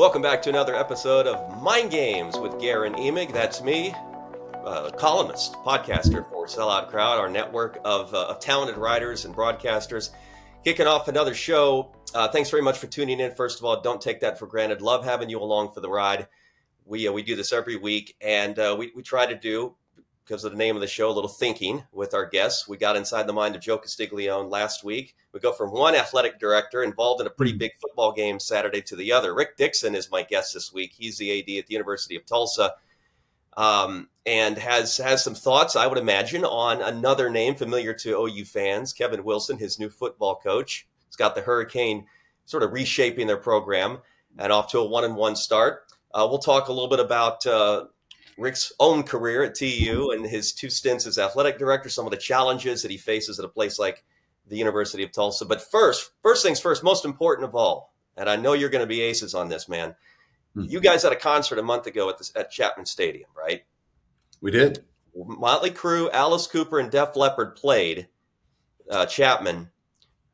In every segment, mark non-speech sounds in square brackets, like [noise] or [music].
Welcome back to another episode of Mind Games with Guerin Emig. That's me, uh, columnist, podcaster for Sellout Crowd, our network of, uh, of talented writers and broadcasters. Kicking off another show. Uh, thanks very much for tuning in. First of all, don't take that for granted. Love having you along for the ride. We uh, we do this every week, and uh, we we try to do because of the name of the show, a little thinking with our guests. We got inside the mind of Joe Castiglione last week. We go from one athletic director involved in a pretty hmm. big football game Saturday to the other. Rick Dickson is my guest this week. He's the AD at the University of Tulsa. Um, and has has some thoughts, I would imagine, on another name familiar to OU fans, Kevin Wilson, his new football coach. He's got the Hurricane sort of reshaping their program and off to a one and one start. Uh, we'll talk a little bit about uh, Rick's own career at TU and his two stints as athletic director, some of the challenges that he faces at a place like the University of Tulsa. But first, first things first, most important of all, and I know you're going to be aces on this, man. Hmm. You guys had a concert a month ago at this, at Chapman Stadium, right? We did. Motley Crue, Alice Cooper, and Def Leppard played uh, Chapman.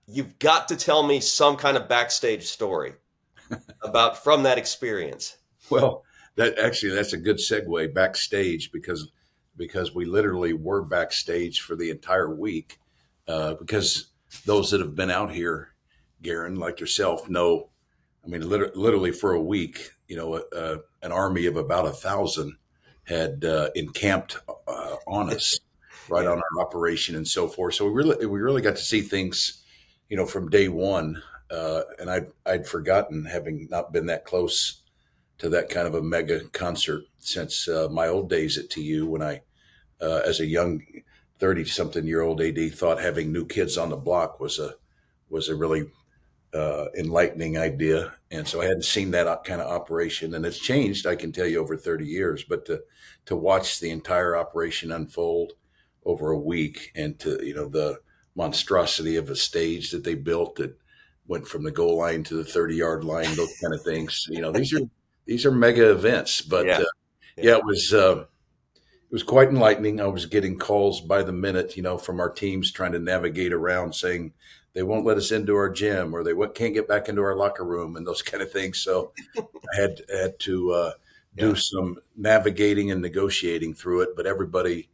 You've got to tell me some kind of backstage story [laughs] about from that experience. Well, that actually that's a good segue backstage because because we literally were backstage for the entire week uh, because those that have been out here, Guerin, like yourself, know. I mean, literally, literally for a week, you know, uh, an army of about a thousand had uh, encamped uh, on us, [laughs] right yeah. on our operation and so forth. So we really we really got to see things, you know, from day one. Uh, and I'd, I'd forgotten having not been that close to that kind of a mega concert since uh, my old days at TU when I, uh, as a young 30 something year old AD, thought having new kids on the block was a, was a really uh, enlightening idea. And so I hadn't seen that kind of operation and it's changed, I can tell you over 30 years, but to, to watch the entire operation unfold over a week and to, you know, the monstrosity of a stage that they built that went from the goal line to the 30 yard line, those kind of things, you know, these are, these are mega events. But yeah, uh, yeah it was uh, it was quite enlightening. I was getting calls by the minute, you know, from our teams trying to navigate around, saying they won't let us into our gym or they can't get back into our locker room and those [laughs] kind of things. So I had had to uh, do yeah. some navigating and negotiating through it. But everybody.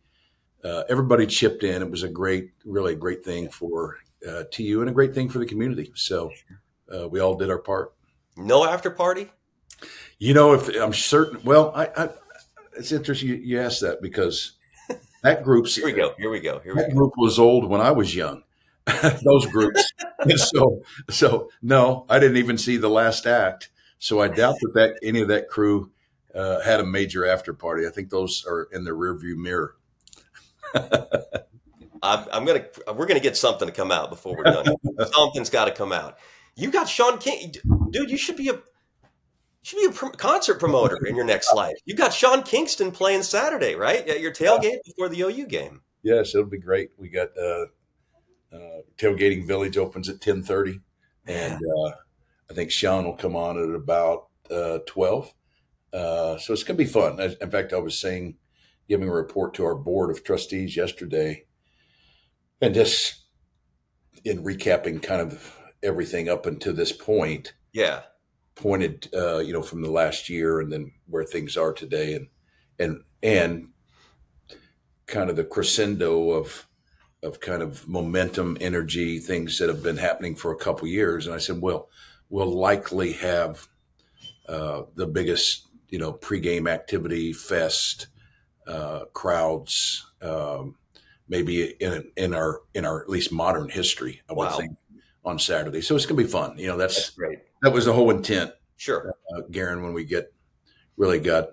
Uh, everybody chipped in. It was a great, really a great thing for uh, TU and a great thing for the community. So uh, we all did our part. No after party? You know, if I'm certain, well, I, I it's interesting you, you asked that because that group's here we go, here we go, here we that go. group was old when I was young. [laughs] Those groups, [laughs] so so no, I didn't even see the last act. So I doubt that that any of that crew uh, had a major after party. I think those are in the rearview mirror. [laughs] I'm, I'm, gonna we're gonna get something to come out before we're done. Something's got to come out. You got Sean King, dude. You should be a should be a pr- concert promoter in your next life. You got Sean Kingston playing Saturday, right? At your tailgate before the OU game. Yes, it'll be great. We got uh, uh, tailgating village opens at ten thirty, and uh, I think Sean will come on at about uh, twelve. Uh, so it's gonna be fun. In fact, I was saying, giving a report to our board of trustees yesterday, and just in recapping kind of everything up until this point. Yeah pointed, uh, you know, from the last year and then where things are today, and and and kind of the crescendo of of kind of momentum, energy, things that have been happening for a couple years. And I said, well, we'll likely have uh, the biggest, you know, pregame activity, fest, uh, crowds, um, maybe in in our in our at least modern history. I would wow. think on Saturday. So it's going to be fun. You know, that's, that's great. That was the whole intent. Sure. Uh, Guerin, when we get really got,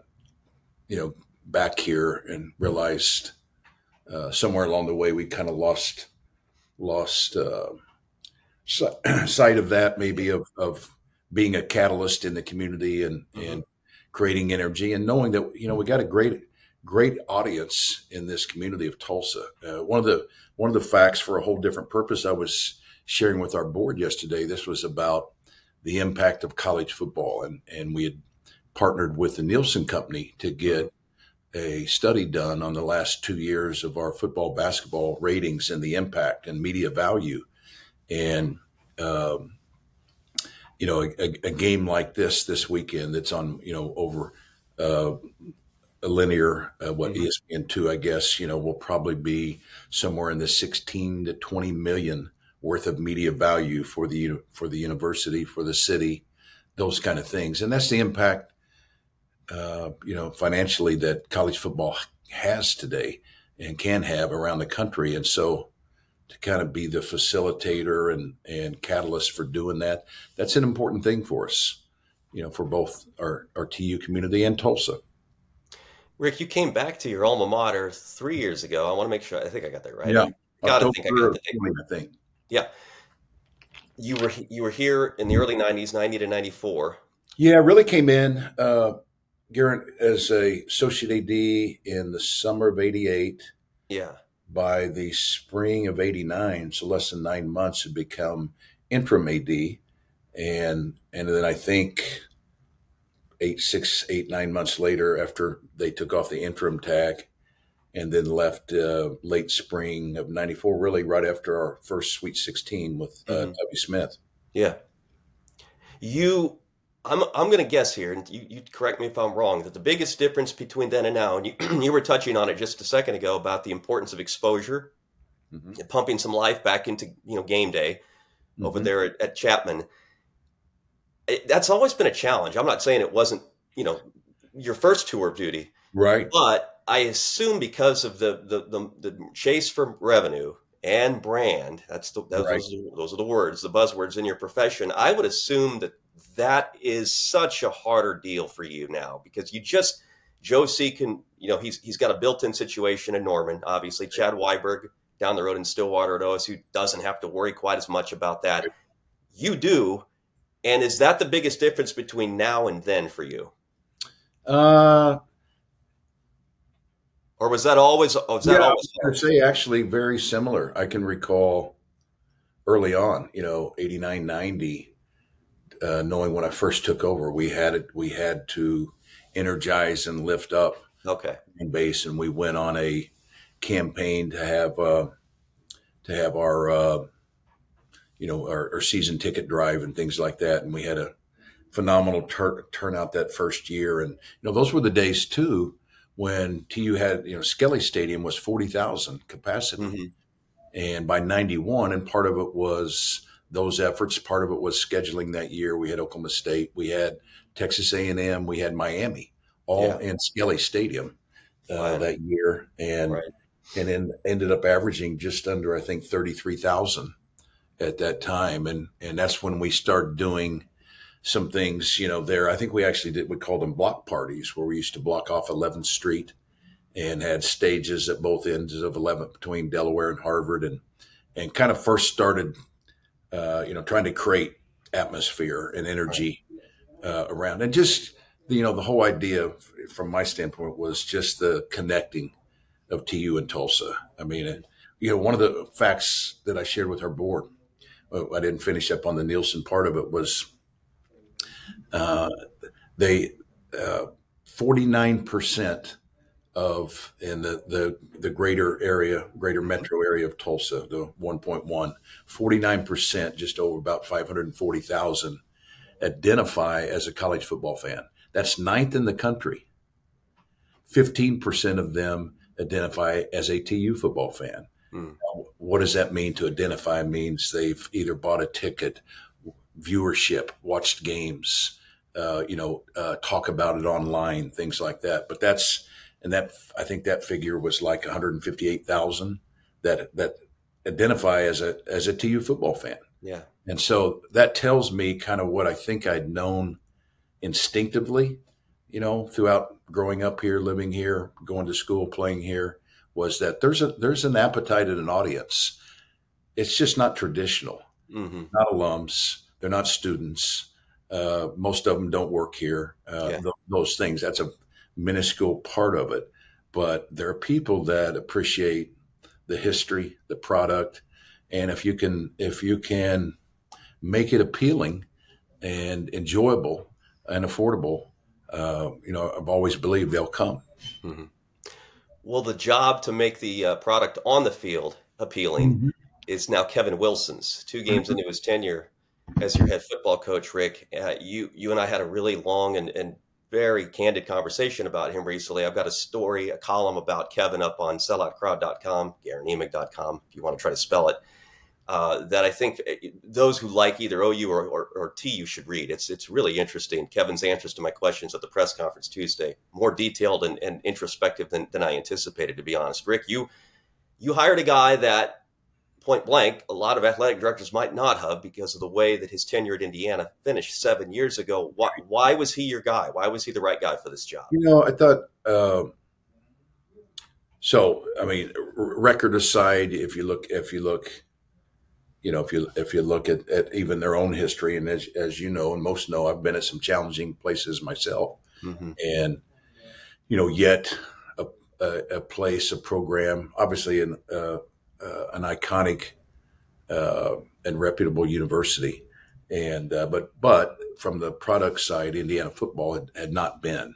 you know, back here and realized uh, somewhere along the way we kind of lost, lost uh, [clears throat] sight of that maybe of, of being a catalyst in the community and, mm-hmm. and creating energy and knowing that, you know, we got a great, great audience in this community of Tulsa. Uh, one of the, one of the facts for a whole different purpose I was sharing with our board yesterday. This was about the impact of college football, and and we had partnered with the Nielsen Company to get a study done on the last two years of our football basketball ratings and the impact and media value, and um, you know, a, a, game like this this weekend that's on, you know, over uh, a linear, uh, what mm-hmm. ESPN two, I guess, you know, will probably be somewhere in the sixteen to twenty million worth of media value for the for the university, for the city, those kind of things, and that's the impact, uh, you know, financially that college football has today and can have around the country, and so to kind of be the facilitator and and catalyst for doing that, that's an important thing for us, you know, for both our our TU community and Tulsa. Rick, you came back to your alma mater three years ago. I want to make sure. I think I got that right. Yeah, got to think I got. I think. Yeah. You were you were here in the early '90s, '90 to '94. Yeah, I really came in, uh, Garrett, as a associate AD in the summer of '88. Yeah. By the spring of '89, so less than nine months, had become interim AD, and and then I think eight, six, eight, nine months later, after they took off the interim tag, and then left uh, late spring of '94, really right after our first Sweet 16 with uh, mm-hmm. Tubby Smith. Yeah, you. I'm I'm going to guess here, and you, you correct me if I'm wrong. That the biggest difference between then and now, and you, [clears throat] you were touching on it just a second ago about the importance of exposure, mm-hmm. pumping some life back into you know game day mm-hmm. over there at, at Chapman. It, that's always been a challenge. I'm not saying it wasn't you know your first tour of duty, right? But I assume because of the the the, the chase for revenue and brand, that's the those, right. those, are the words, the buzzwords in your profession. I would assume that that is such a harder deal for you now because you just Joe C can you know he's he's got a built-in situation in Norman, obviously Chad Weiberg down the road in Stillwater at OSU doesn't have to worry quite as much about that. You do, and is that the biggest difference between now and then for you? Uh, or was that always? Was that yeah, always? I would say actually very similar. I can recall early on, you know, 89, 90, uh, knowing when I first took over, we had it. We had to energize and lift up. Okay. Base, and we went on a campaign to have uh, to have our uh, you know our, our, season ticket drive and things like that, and we had a phenomenal tur- turnout that first year, and you know those were the days too when TU had, you know, Skelly Stadium was 40,000 capacity. Mm-hmm. And by 91, and part of it was those efforts, part of it was scheduling that year. We had Oklahoma State, we had Texas A&M, we had Miami, all yeah. in Skelly Stadium uh, wow. that year. And, right. and then ended up averaging just under, I think, 33,000 at that time. And, and that's when we started doing some things, you know, there. I think we actually did, we called them block parties where we used to block off 11th Street and had stages at both ends of 11th between Delaware and Harvard and, and kind of first started, uh, you know, trying to create atmosphere and energy uh, around and just, you know, the whole idea from my standpoint was just the connecting of TU and Tulsa. I mean, you know, one of the facts that I shared with our board, uh, I didn't finish up on the Nielsen part of it was uh, they uh, 49% of in the, the the greater area, greater metro area of Tulsa, the 1.1, 49%, just over about 540,000, identify as a college football fan. That's ninth in the country. 15% of them identify as a TU football fan. Mm. What does that mean to identify? Means they've either bought a ticket viewership, watched games, uh, you know, uh, talk about it online, things like that. But that's and that I think that figure was like 158,000 that that identify as a as a TU football fan. Yeah. And so that tells me kind of what I think I'd known instinctively, you know, throughout growing up here, living here, going to school, playing here, was that there's a there's an appetite and an audience. It's just not traditional, mm-hmm. not alums they're not students. Uh, most of them don't work here. Uh, yeah. th- those things. That's a minuscule part of it. But there are people that appreciate the history, the product, and if you can, if you can make it appealing and enjoyable and affordable, uh, you know, I've always believed they'll come. Mm-hmm. Well, the job to make the uh, product on the field appealing mm-hmm. is now Kevin Wilson's. Two games mm-hmm. into his tenure as your head football coach, Rick. Uh, you you and I had a really long and, and very candid conversation about him recently. I've got a story, a column about Kevin up on selloutcrowd.com, GuerinEmig.com, if you want to try to spell it. Uh, that I think uh, those who like either OU or, or, or TU should read. It's it's really interesting. Kevin's answers to my questions at the press conference Tuesday, more detailed and, and introspective than, than I anticipated, to be honest. Rick, you you hired a guy that point blank, a lot of athletic directors might not have because of the way that his tenure at Indiana finished seven years ago. Why, why was he your guy? Why was he the right guy for this job? You know, I thought. Uh, so, I mean, record aside, if you look, if you look, you know, if you if you look at, at even their own history, and as as you know, and most know, I've been at some challenging places myself, mm-hmm. and you know, yet a, a, a, place, a program, obviously, uh, uh, an iconic uh, and reputable university. And uh, but but from the product side, Indiana football had, had, not been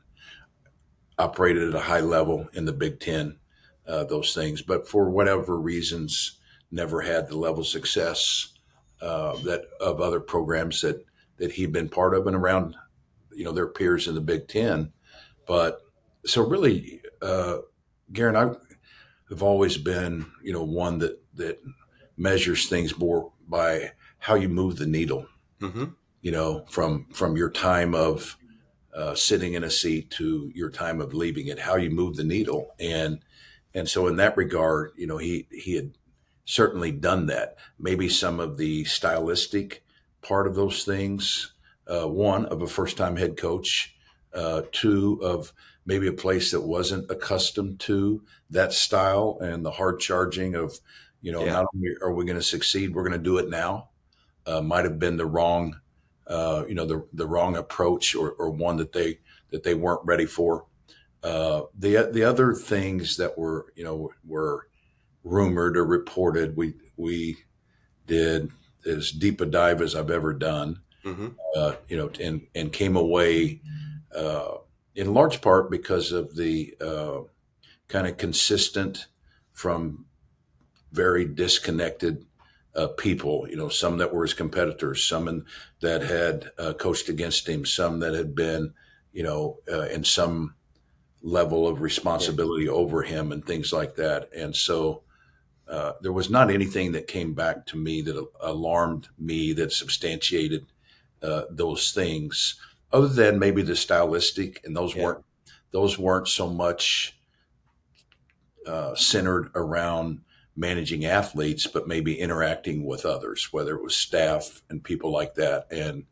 operated at a high level in the Big Ten. Uh, those things, but for whatever reasons, never had the level of success uh, that of other programs that that he'd been part of and around, you know, their peers in the Big Ten. But so really, uh, Guerin, I have always been, you know, one that that measures things more by how you move the needle. Mm-hmm. You know, from from your time of uh, sitting in a seat to your time of leaving it, how you move the needle, and and so in that regard, you know, he he had certainly done that. Maybe some of the stylistic part of those things. Uh, one of a first time head coach. Uh, two of maybe a place that wasn't accustomed to that style and the hard charging of, you know, yeah. not only are we going to succeed, we're going to do it now. Uh, might have been the wrong, uh, you know, the the wrong approach or, or one that they that they weren't ready for. Uh, the the other things that were you know were rumored or reported, we we did as deep a dive as I've ever done. Mm-hmm. Uh, you know, and and came away uh, in large part because of the uh, kind of consistent from very disconnected uh, people. You know, some that were his competitors, some in, that had uh, coached against him, some that had been, you know, uh, in some level of responsibility yeah. over him and things like that. And so uh, there was not anything that came back to me that alarmed me that substantiated uh, those things other than maybe the stylistic, and those yeah. weren't those weren't so much uh, centered around managing athletes, but maybe interacting with others, whether it was staff and people like that. And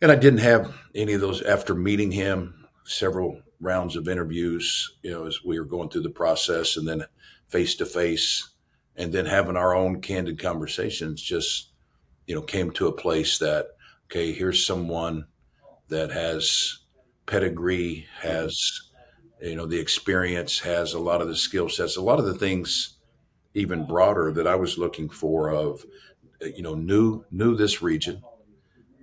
and I didn't have any of those after meeting him. Several rounds of interviews, you know, as we were going through the process, and then face to face, and then having our own candid conversations. Just you know, came to a place that okay, here's someone that has pedigree, has you know the experience, has a lot of the skill sets, a lot of the things even broader that I was looking for of you know knew knew this region,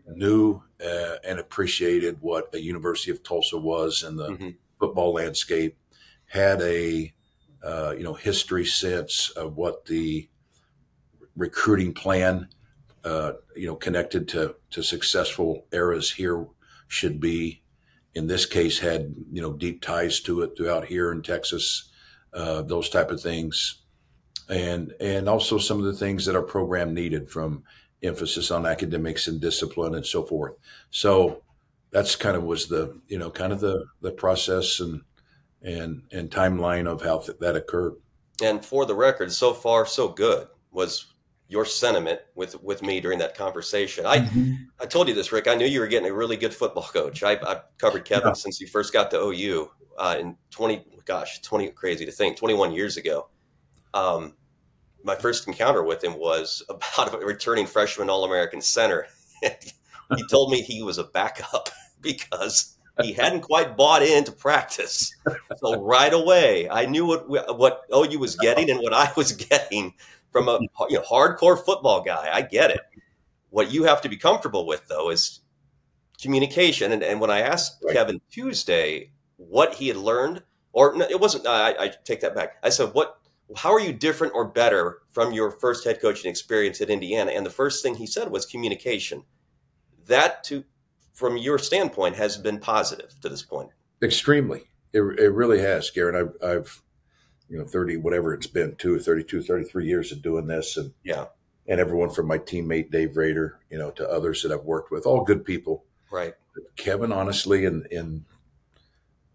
knew uh, and appreciated what a University of Tulsa was in the mm-hmm. football landscape, had a uh, you know history sense of what the recruiting plan uh, you know connected to to successful eras here should be. In this case, had you know deep ties to it throughout here in Texas, uh, those type of things, and and also some of the things that our program needed from emphasis on academics and discipline and so forth. So that's kind of was the you know kind of the the process and and and timeline of how th- that occurred. And for the record, so far so good was your sentiment with with me during that conversation. I mm-hmm. I told you this, Rick. I knew you were getting a really good football coach. I, have covered Kevin yeah. since he first got to OU uh, in twenty. Gosh, twenty crazy to think. Twenty one years ago. Um, my first encounter with him was [laughs] about a returning freshman All American center. he told me he was a backup [laughs] because he hadn't quite bought into practice. So right away, I knew what what OU was getting and what I was [laughs] getting from a mm-hmm. you know, hardcore football guy. I get it. What you have to be comfortable with, though, is communication. And, and when I asked right. Kevin Tuesday what he had learned, or no, it wasn't, I, I, take that back. I said, what how are you different or better from your first head coaching experience at Indiana? And the first thing he said was communication. That, to from your standpoint, has been positive to this point. Extremely, it, it really has, Guerin. I've, I've, you know, thirty whatever it's been, two, 32, 33 years of doing this, and yeah, and everyone from my teammate Dave Rader, you know, to others that I've worked with, all good people. Right. Kevin, honestly, in in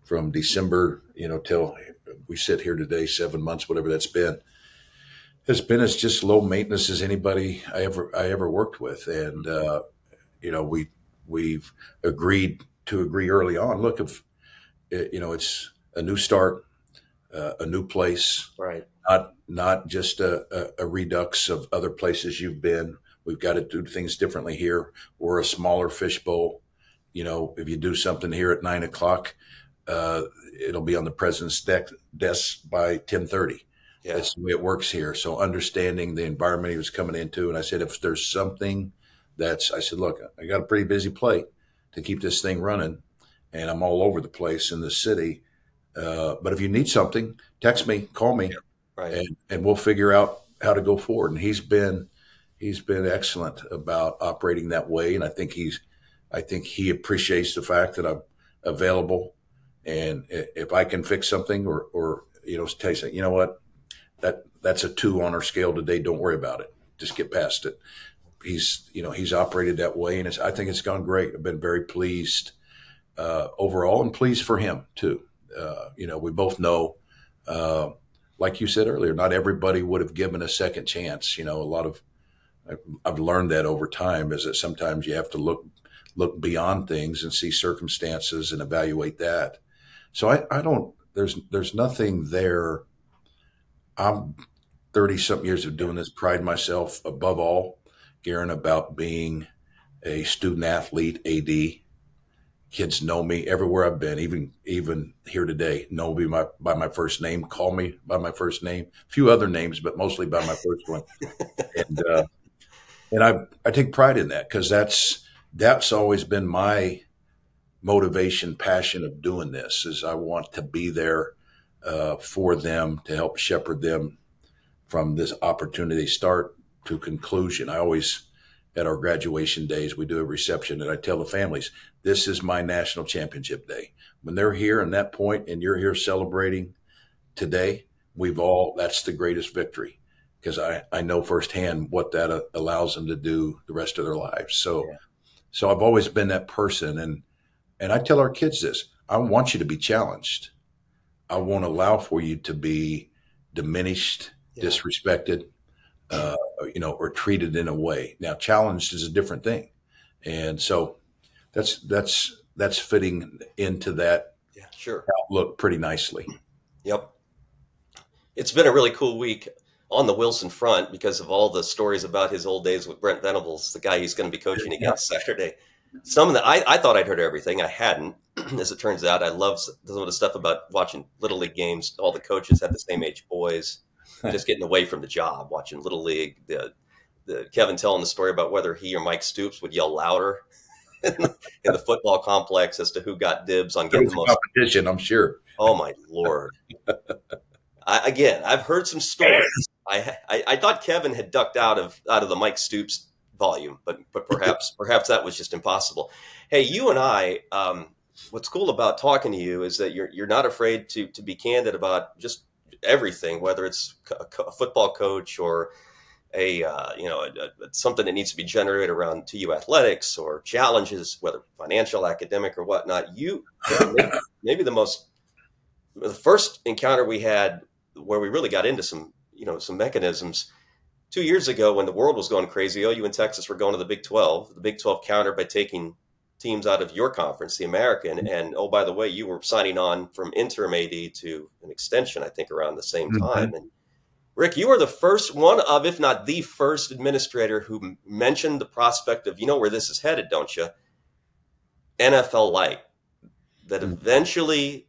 from December, you know, till we sit here today, seven months, whatever that's been, has been as just low maintenance as anybody I ever I ever worked with, and uh, you know we we've agreed to agree early on. Look, if you know, it's a new start, uh, a new place, right? Not not just a, a, a redux of other places you've been. We've got to do things differently here. We're a smaller fishbowl. You know, if you do something here at nine o'clock, uh, it'll be on the president's desk, desk by ten thirty. Yeah. That's the way it works here. So understanding the environment he was coming into, and I said, if there's something that's, I said, look, I got a pretty busy plate to keep this thing running, and I'm all over the place in the city. Uh, but if you need something, text me, call me, yeah. right. and, and we'll figure out how to go forward. And he's been he's been excellent about operating that way, and I think he's I think he appreciates the fact that I'm available, and if I can fix something or or you know tell you, you know what that that's a two on our scale today. Don't worry about it. Just get past it. He's you know he's operated that way, and I think it's gone great. I've been very pleased uh, overall, and pleased for him too. Uh, you know, we both know, uh, like you said earlier, not everybody would have given a second chance. You know, a lot of I've learned that over time is that sometimes you have to look look beyond things and see circumstances and evaluate that. So I, I don't there's there's nothing there. I'm 30 something years of doing this, pride myself above all, Guerin, about being a student athlete AD kids know me everywhere I've been, even even here today. Know me by, by my first name, call me by my first name, a few other names, but mostly by my first one. [laughs] and uh, and I I take pride in that because that's that's always been my motivation, passion of doing this. Is I want to be there uh, for them to help shepherd them from this opportunity start to conclusion. I always at our graduation days, we do a reception, and I tell the families, this is my national championship day. When they're here and that point, and you're here celebrating today, we've all, that's the greatest victory because I, I know firsthand what that uh, allows them to do the rest of their lives. So, yeah. so I've always been that person. And, and I tell our kids this, I want you to be challenged. I won't allow for you to be diminished, yeah. disrespected, uh, you know, or treated in a way. Now, challenged is a different thing, and so that's that's that's fitting into that yeah, sure outlook pretty nicely. Yep, it's been a really cool week on the Wilson front because of all the stories about his old days with Brent Venables, the guy he's going to be coaching against yeah. Saturday. Some of the I, I thought I'd heard everything. I hadn't, [clears throat] as it turns out. I love some of the stuff about watching little league games. All the coaches had the same age boys [laughs] just getting away from the job, watching Little League. The, the Kevin telling the story about whether he or Mike Stoops would yell louder in, the, in the football complex as to who got dibs on getting the most competition. I'm sure. Oh my lord! I, again, I've heard some stories. I, I, I thought Kevin had ducked out of out of the Mike Stoops volume, but but perhaps perhaps that was just impossible. Hey, you and I. Um, what's cool about talking to you is that you're you're not afraid to to be candid about just everything, whether it's a, a football coach or a uh, you know a, a, something that needs to be generated around TU athletics or challenges, whether financial, academic, or whatnot. You [laughs] maybe, maybe the most the first encounter we had where we really got into some you know some mechanisms two years ago when the world was going crazy. OU and Texas were going to the Big Twelve. The Big Twelve countered by taking teams out of your conference, the American. Mm-hmm. And oh, by the way, you were signing on from interim AD to an extension, I think, around the same mm-hmm. time. And Rick, you are the first one of, if not the first administrator who mentioned the prospect of, you know, where this is headed, don't you? NFL light. That mm-hmm. eventually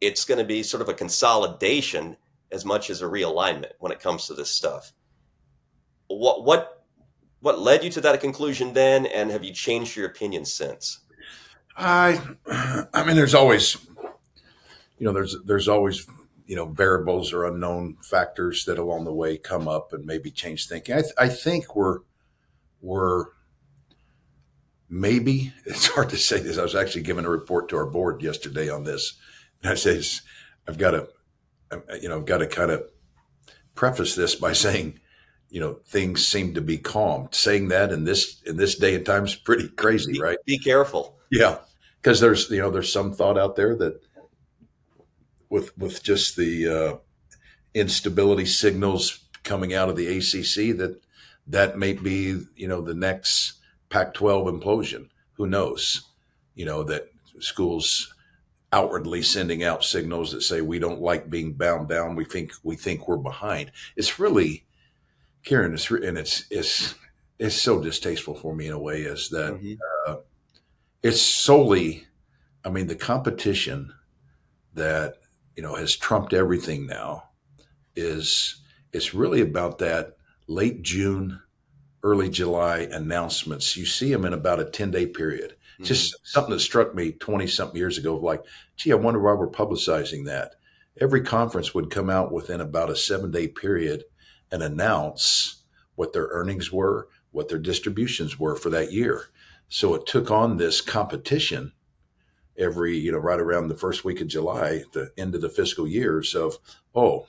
it's going to be sort of a consolidation as much as a realignment when it comes to this stuff. What what what led you to that conclusion then, and have you changed your opinion since? I, [clears throat] I mean, there's always, you know, there's there's always you know variables or unknown factors that along the way come up and maybe change thinking. I, th- I think we're we're maybe [laughs] it's hard to say this. I was actually giving a report to our board yesterday on this, and I say I've got to um, uh, you know I've got to kind of preface this by saying you know things seem to be calm. Saying that in this in this day and time is pretty crazy, be, right? Be careful. Yeah, because there's you know there's some thought out there that with with just the uh, instability signals coming out of the ACC that that may be you know the next Pac-12 implosion. Who knows? You know that schools outwardly sending out signals that say we don't like being bound down. We think we think we're behind. It's really, Karen. It's and it's it's it's so distasteful for me in a way. Is that mm-hmm. uh, it's solely, I mean, the competition that you know has trumped everything now is it's really about that late June, early July announcements. You see them in about a 10 day period. Mm-hmm. Just something that struck me 20 something years ago like, gee, I wonder why we're publicizing that. Every conference would come out within about a seven day period and announce what their earnings were, what their distributions were for that year. So it took on this competition every, you know, right around the first week of July, the end of the fiscal years of, oh,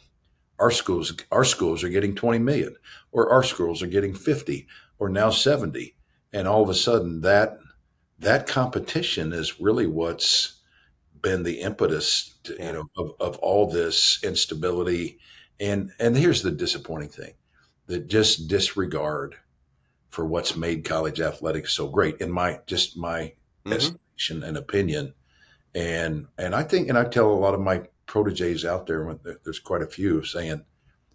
our schools, our schools are getting 20 million, or our schools are getting 50, or now 70. And all of a sudden that that competition is really what's been the impetus to, you know of, of all this instability and and here's the disappointing thing that just disregard for what's made college athletics so great in my just my mm-hmm. estimation and opinion and and I think, and I tell a lot of my proteges out there, there's quite a few saying,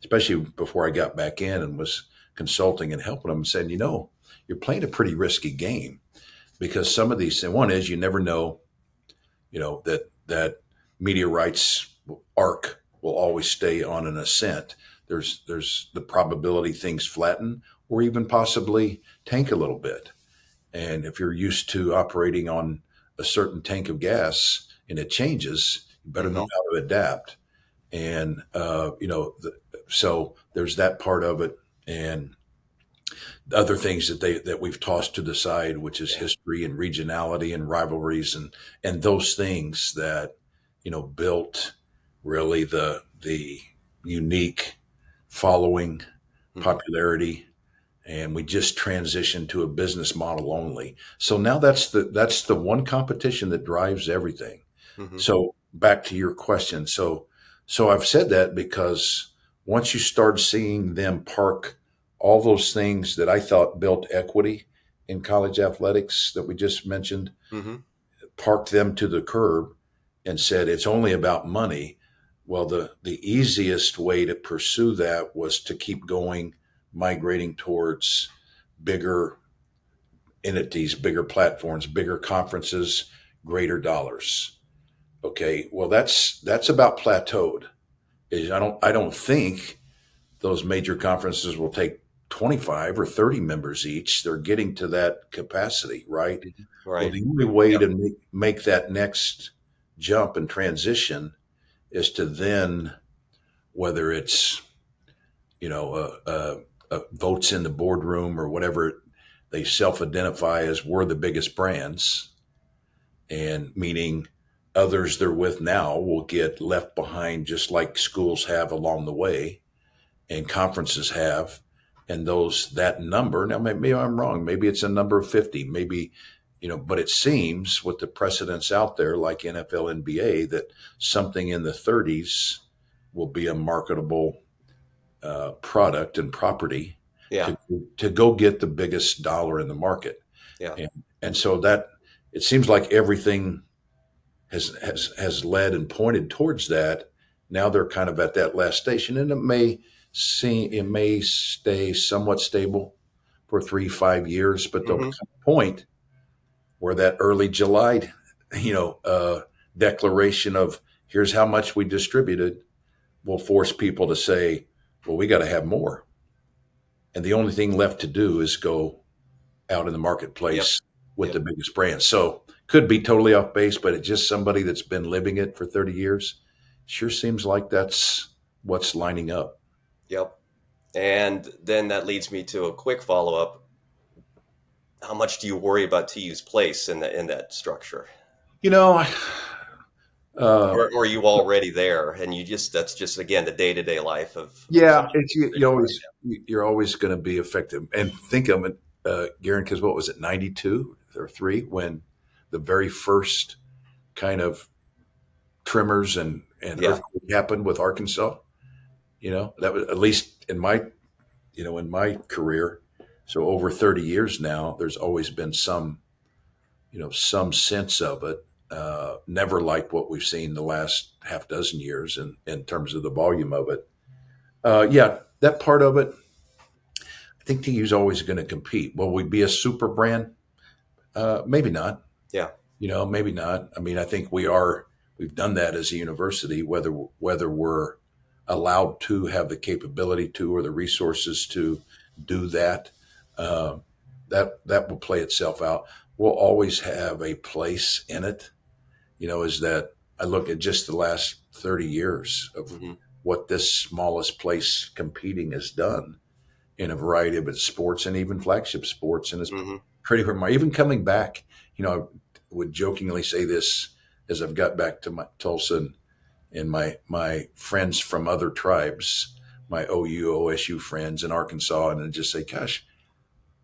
especially before I got back in and was consulting and helping them, saying, you know, you're playing a pretty risky game because some of these. One is you never know, you know that that rights arc will always stay on an ascent. There's there's the probability things flatten or even possibly tank a little bit. And if you're used to operating on a certain tank of gas and it changes, you better know mm-hmm. how to adapt. And, uh, you know, the, so there's that part of it. And other things that they, that we've tossed to the side, which is history and regionality and rivalries and, and those things that, you know, built really the, the unique following mm-hmm. popularity and we just transitioned to a business model only. So now that's the that's the one competition that drives everything. Mm-hmm. So back to your question. So so I've said that because once you start seeing them park all those things that I thought built equity in college athletics that we just mentioned, mm-hmm. parked them to the curb and said it's only about money. Well, the the easiest way to pursue that was to keep going migrating towards bigger entities, bigger platforms, bigger conferences, greater dollars. Okay, well that's that's about plateaued. I don't I don't think those major conferences will take 25 or 30 members each. They're getting to that capacity, right? Mm-hmm. Right. Well, the only way to make, make that next jump and transition is to then, whether it's, you know, a, a uh, votes in the boardroom or whatever they self-identify as we're the biggest brands. And meaning others they're with now will get left behind just like schools have along the way and conferences have. And those that number now maybe i'm wrong. Maybe it's a number of 50 maybe you know but it seems with the precedents out there like nfl nba that something in the 30s will be a marketable uh, product and property yeah. to, to, go get the biggest dollar in the market. Yeah. And, and so that it seems like everything has, has, has led and pointed towards that. Now they're kind of at that last station and it may see, it may stay somewhat stable for three, five years, but there'll mm-hmm. come a point where that early July, you know, uh, declaration of here's how much we distributed will force people to say, well, we got to have more. And the only thing left to do is go out in the marketplace yep. with yep. the biggest brand. So could be totally off base, but it's just somebody that's been living it for 30 years sure seems like that's what's lining up. Yep. And then that leads me to a quick follow up. How much do you worry about TU's place in that in that structure? You know, uh, or, or, are you already there and you just that's just again the day-to-day life of yeah it's you, you always you're always going to be affected and think of it uh Guerin because what was it 92 or 3 when the very first kind of tremors and and yeah. earthquake happened with Arkansas you know that was at least in my you know in my career so over 30 years now there's always been some you know some sense of it uh, never like what we've seen the last half dozen years in, in terms of the volume of it. Uh, yeah, that part of it, I think TU's always going to compete. Will we be a super brand? Uh, maybe not. Yeah. You know, maybe not. I mean, I think we are. We've done that as a university, whether whether we're allowed to have the capability to or the resources to do that. Uh, that that will play itself out. We'll always have a place in it you know, is that I look at just the last 30 years of mm-hmm. what this smallest place competing has done in a variety of its sports and even flagship sports. And it's mm-hmm. pretty remarkable. Even coming back, you know, I would jokingly say this as I've got back to my Tulsa and, and my, my friends from other tribes, my OU, OSU friends in Arkansas, and I just say, gosh,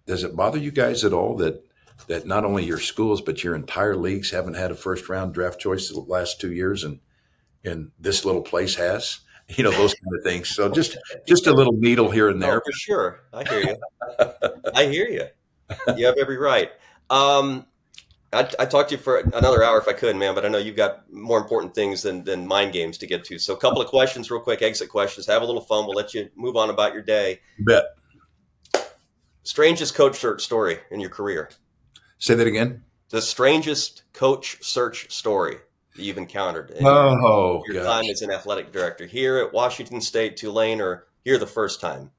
does it bother you guys at all that that not only your schools but your entire leagues haven't had a first round draft choice the last two years, and and this little place has. [laughs] You know those kind of things. So just just a little needle here and there. Oh, for sure, I hear you. I hear you. You have every right. Um, I, I talked to you for another hour if I could, man, but I know you've got more important things than, than mind games to get to. So, a couple of questions, real quick, exit questions. Have a little fun. We'll let you move on about your day. Bet. Strangest coach search story in your career? Say that again. The strangest coach search story that you've encountered. In oh, your, your time as an athletic director here at Washington State, Tulane, or here the first time.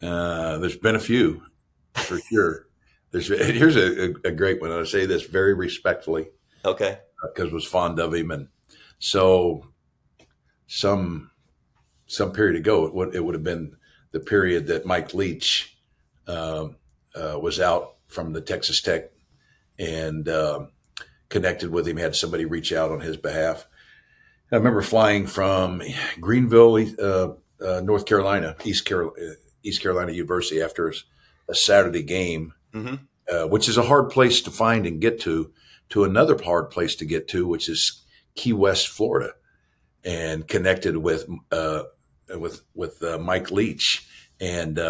Uh, there's been a few, for sure. There's [laughs] here's a, a, great one. I say this very respectfully. Okay. Because uh, was fond of him, and so some some period ago, it would it would have been the period that Mike Leach uh, uh, was out from the Texas Tech and uh, connected with him. Had somebody reach out on his behalf. I remember flying from Greenville, uh, uh, North Carolina, East Carolina, East Carolina University after a Saturday game, mm-hmm. Uh, which is a hard place to find and get to, to another hard place to get to, which is Key West, Florida, and connected with uh, with with uh, Mike Leach and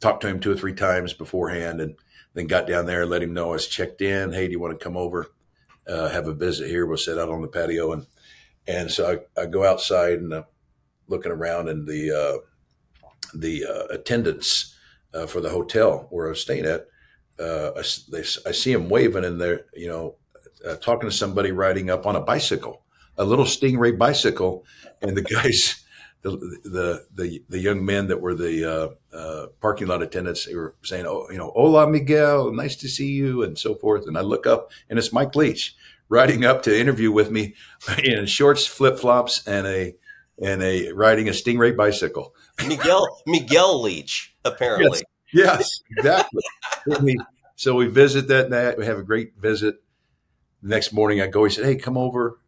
talked to him two or three times beforehand and then got down there and let him know I was checked in. Hey, do you want to come over, uh, have a visit here? We'll sit out on the patio. And, and so I, I go outside and uh, looking around and the, uh, the uh, attendants uh, for the hotel where I was staying at, uh, I, they, I see him waving and they're, you know, talking to somebody riding up on a bicycle, a little Stingray bicycle. And the [laughs] guys, the the the, the young men that were the uh, uh, parking lot attendants they were saying, "Oh, you know, hola Miguel, nice to see you," and so forth. And I look up, and it's Mike Leach riding up to interview with me [laughs] in shorts, flip flops, and a and a riding a Stingray bicycle. Miguel Miguel Leach, apparently. Yes, yes exactly. so we visit that night. We have a great visit. The next morning, I go. He said, "Hey, come over."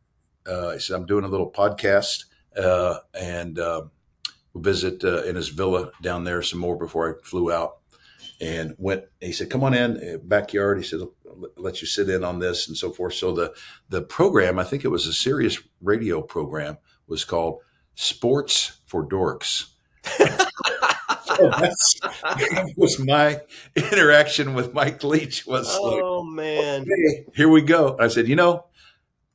Uh, I said, "I'm doing a little podcast." Uh, and uh, visit uh, in his villa down there some more before I flew out. And went. He said, "Come on in, uh, backyard." He said, "Let you sit in on this and so forth." So the the program, I think it was a Sirius radio program, was called Sports for Dorks. [laughs] so that was my interaction with Mike Leach. Was oh like, man, okay, here we go. I said, you know,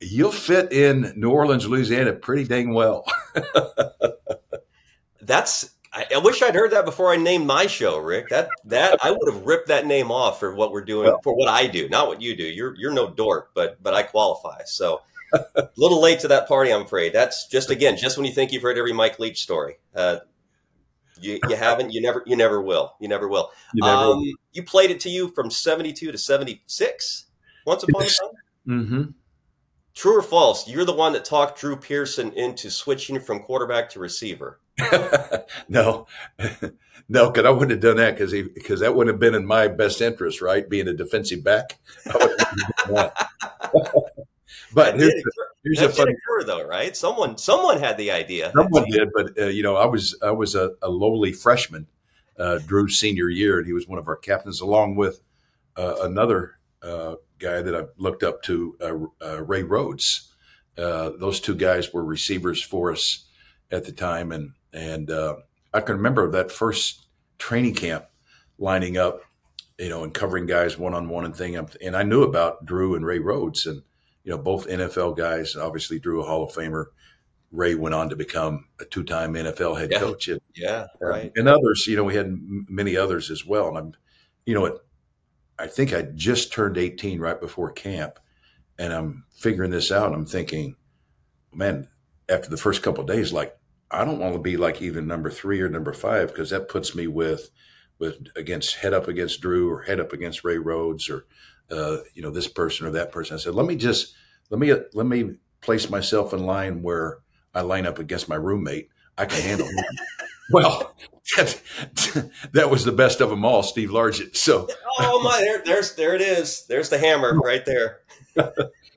you'll fit in New Orleans, Louisiana pretty dang well. [laughs] That's I, I, wish I'd heard that before I named my show, Rick. That that I would have ripped that name off for what we're doing well, for what I do, not what you do. You're you're no dork, but but I qualify. So a little late to that party, I'm afraid. That's just again, just when you think you've heard every Mike Leach story. Uh, you, you haven't. You never. You never will. You never will. You, never um, will. you played it TU from '72 to '76. Once upon a time. Mm-hmm True or false? You're the one that talked Drew Pearson into switching from quarterback to receiver. [laughs] no, [laughs] no, because I wouldn't have done that because because that wouldn't have been in my best interest, right? Being a defensive back. [laughs] but here's, did, here's a funny occur, though, right? Someone someone had the idea. Someone did, but uh, you know, I was I was a, a lowly freshman, uh, Drew's senior year, and he was one of our captains, along with uh, another uh, guy that I looked up to, uh, uh, Ray Rhodes. those two guys were receivers for us at the time, and and uh, I can remember that first training camp lining up, you know, and covering guys one on one and thing. And I knew about Drew and Ray Rhodes, and you know, both NFL guys. Obviously, Drew a Hall of Famer. Ray went on to become a two-time NFL head yeah. coach. And, yeah, right. And others, you know, we had many others as well. And I'm, you know, it, I think I just turned 18 right before camp, and I'm figuring this out. I'm thinking, man, after the first couple days, like I don't want to be like either number three or number five because that puts me with with against head up against Drew or head up against Ray Rhodes or uh, you know this person or that person. I said, let me just let me let me place myself in line where I line up against my roommate. I can handle it. [laughs] well, that, that was the best of them all, Steve Largent. So, oh my, there, there's there it is. There's the hammer right there.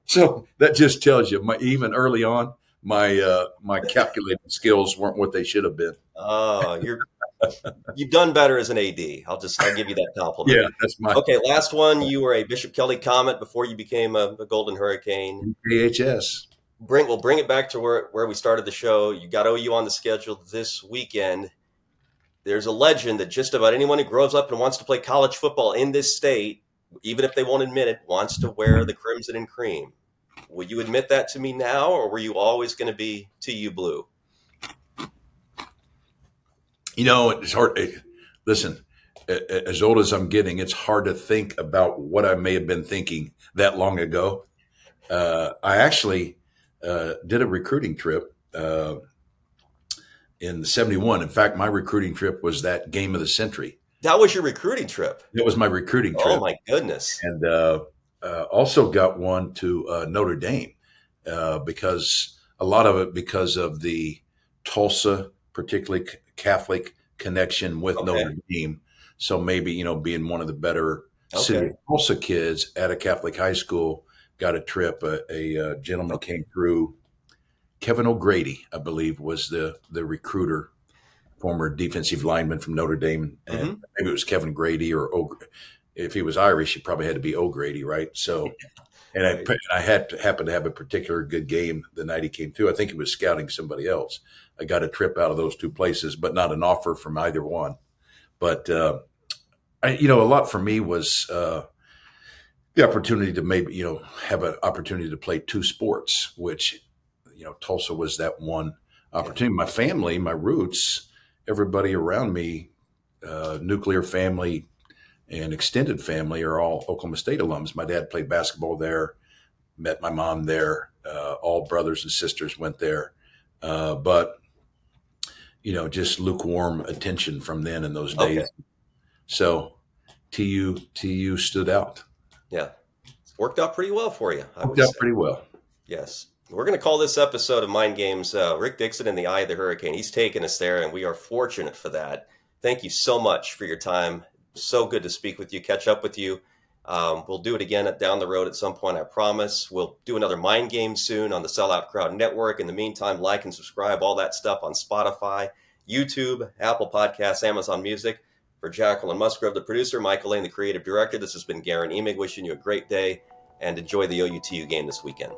so that just tells you, my, even early on, my uh, my calculating skills weren't what they should have been. Oh, you're you've done better as an AD. I'll just I'll give you that compliment. Yeah, that's my okay. Last one, you were a Bishop Kelley Comet before you became a, a Golden Hurricane. AHS. Bring we'll bring it back to where where we started the show. You got OU on the schedule this weekend. There's a legend that just about anyone who grows up and wants to play college football in this state, even if they won't admit it, wants to wear the crimson and cream. Will you admit that to me now, or were you always going to be TU blue? You know, it's hard. Listen, as old as I'm getting, it's hard to think about what I may have been thinking that long ago. Uh, I actually uh, did a recruiting trip uh, in '71. In fact, my recruiting trip was that game of the century. That was your recruiting trip. It was my recruiting trip. Oh my goodness! And uh, uh, also got one to uh, Notre Dame uh, because a lot of it because of the Tulsa, particularly Catholic connection with okay. Notre Dame. So maybe you know being one of the better okay. city Tulsa kids at a Catholic high school got a trip. A, a, a gentleman came through. Kevin O'Grady, I believe, was the the recruiter former defensive lineman from Notre Dame, and mm-hmm. maybe it was Kevin Grady or o- if he was Irish, he probably had to be O'Grady, right? So, [laughs] and I, I had to happen to have a particular good game the night he came through. I think he was scouting somebody else. I got a trip out of those two places, but not an offer from either one. But uh, I, you know, a lot for me was uh, the opportunity to maybe you know have an opportunity to play two sports, which you know Tulsa was that one opportunity. My family, my roots, everybody around me, uh, nuclear family, and extended family are all Oklahoma State alums. My dad played basketball there, met my mom there. Uh, all brothers and sisters went there, uh, but you know, just lukewarm attention from then in those days. Okay. So, TU TU stood out. Yeah, it's worked out pretty well for you. I worked out say. pretty well. Yes. We're going to call this episode of Mind Games uh, Rick Dickson in the Eye of the Hurricane. He's taken us there, and we are fortunate for that. Thank you so much for your time so good to speak with you, catch up with you. Um, we'll do it again at, down the road at some point, I promise. We'll do another mind game soon on the Sellout Crowd Network. In the meantime, like and subscribe, all that stuff on Spotify, YouTube, Apple Podcasts, Amazon Music. For Jacquelyn Musgrove, the producer, Michael Lane, the creative director, this has been Guerin Emig wishing you a great day and enjoy the OUTU game this weekend.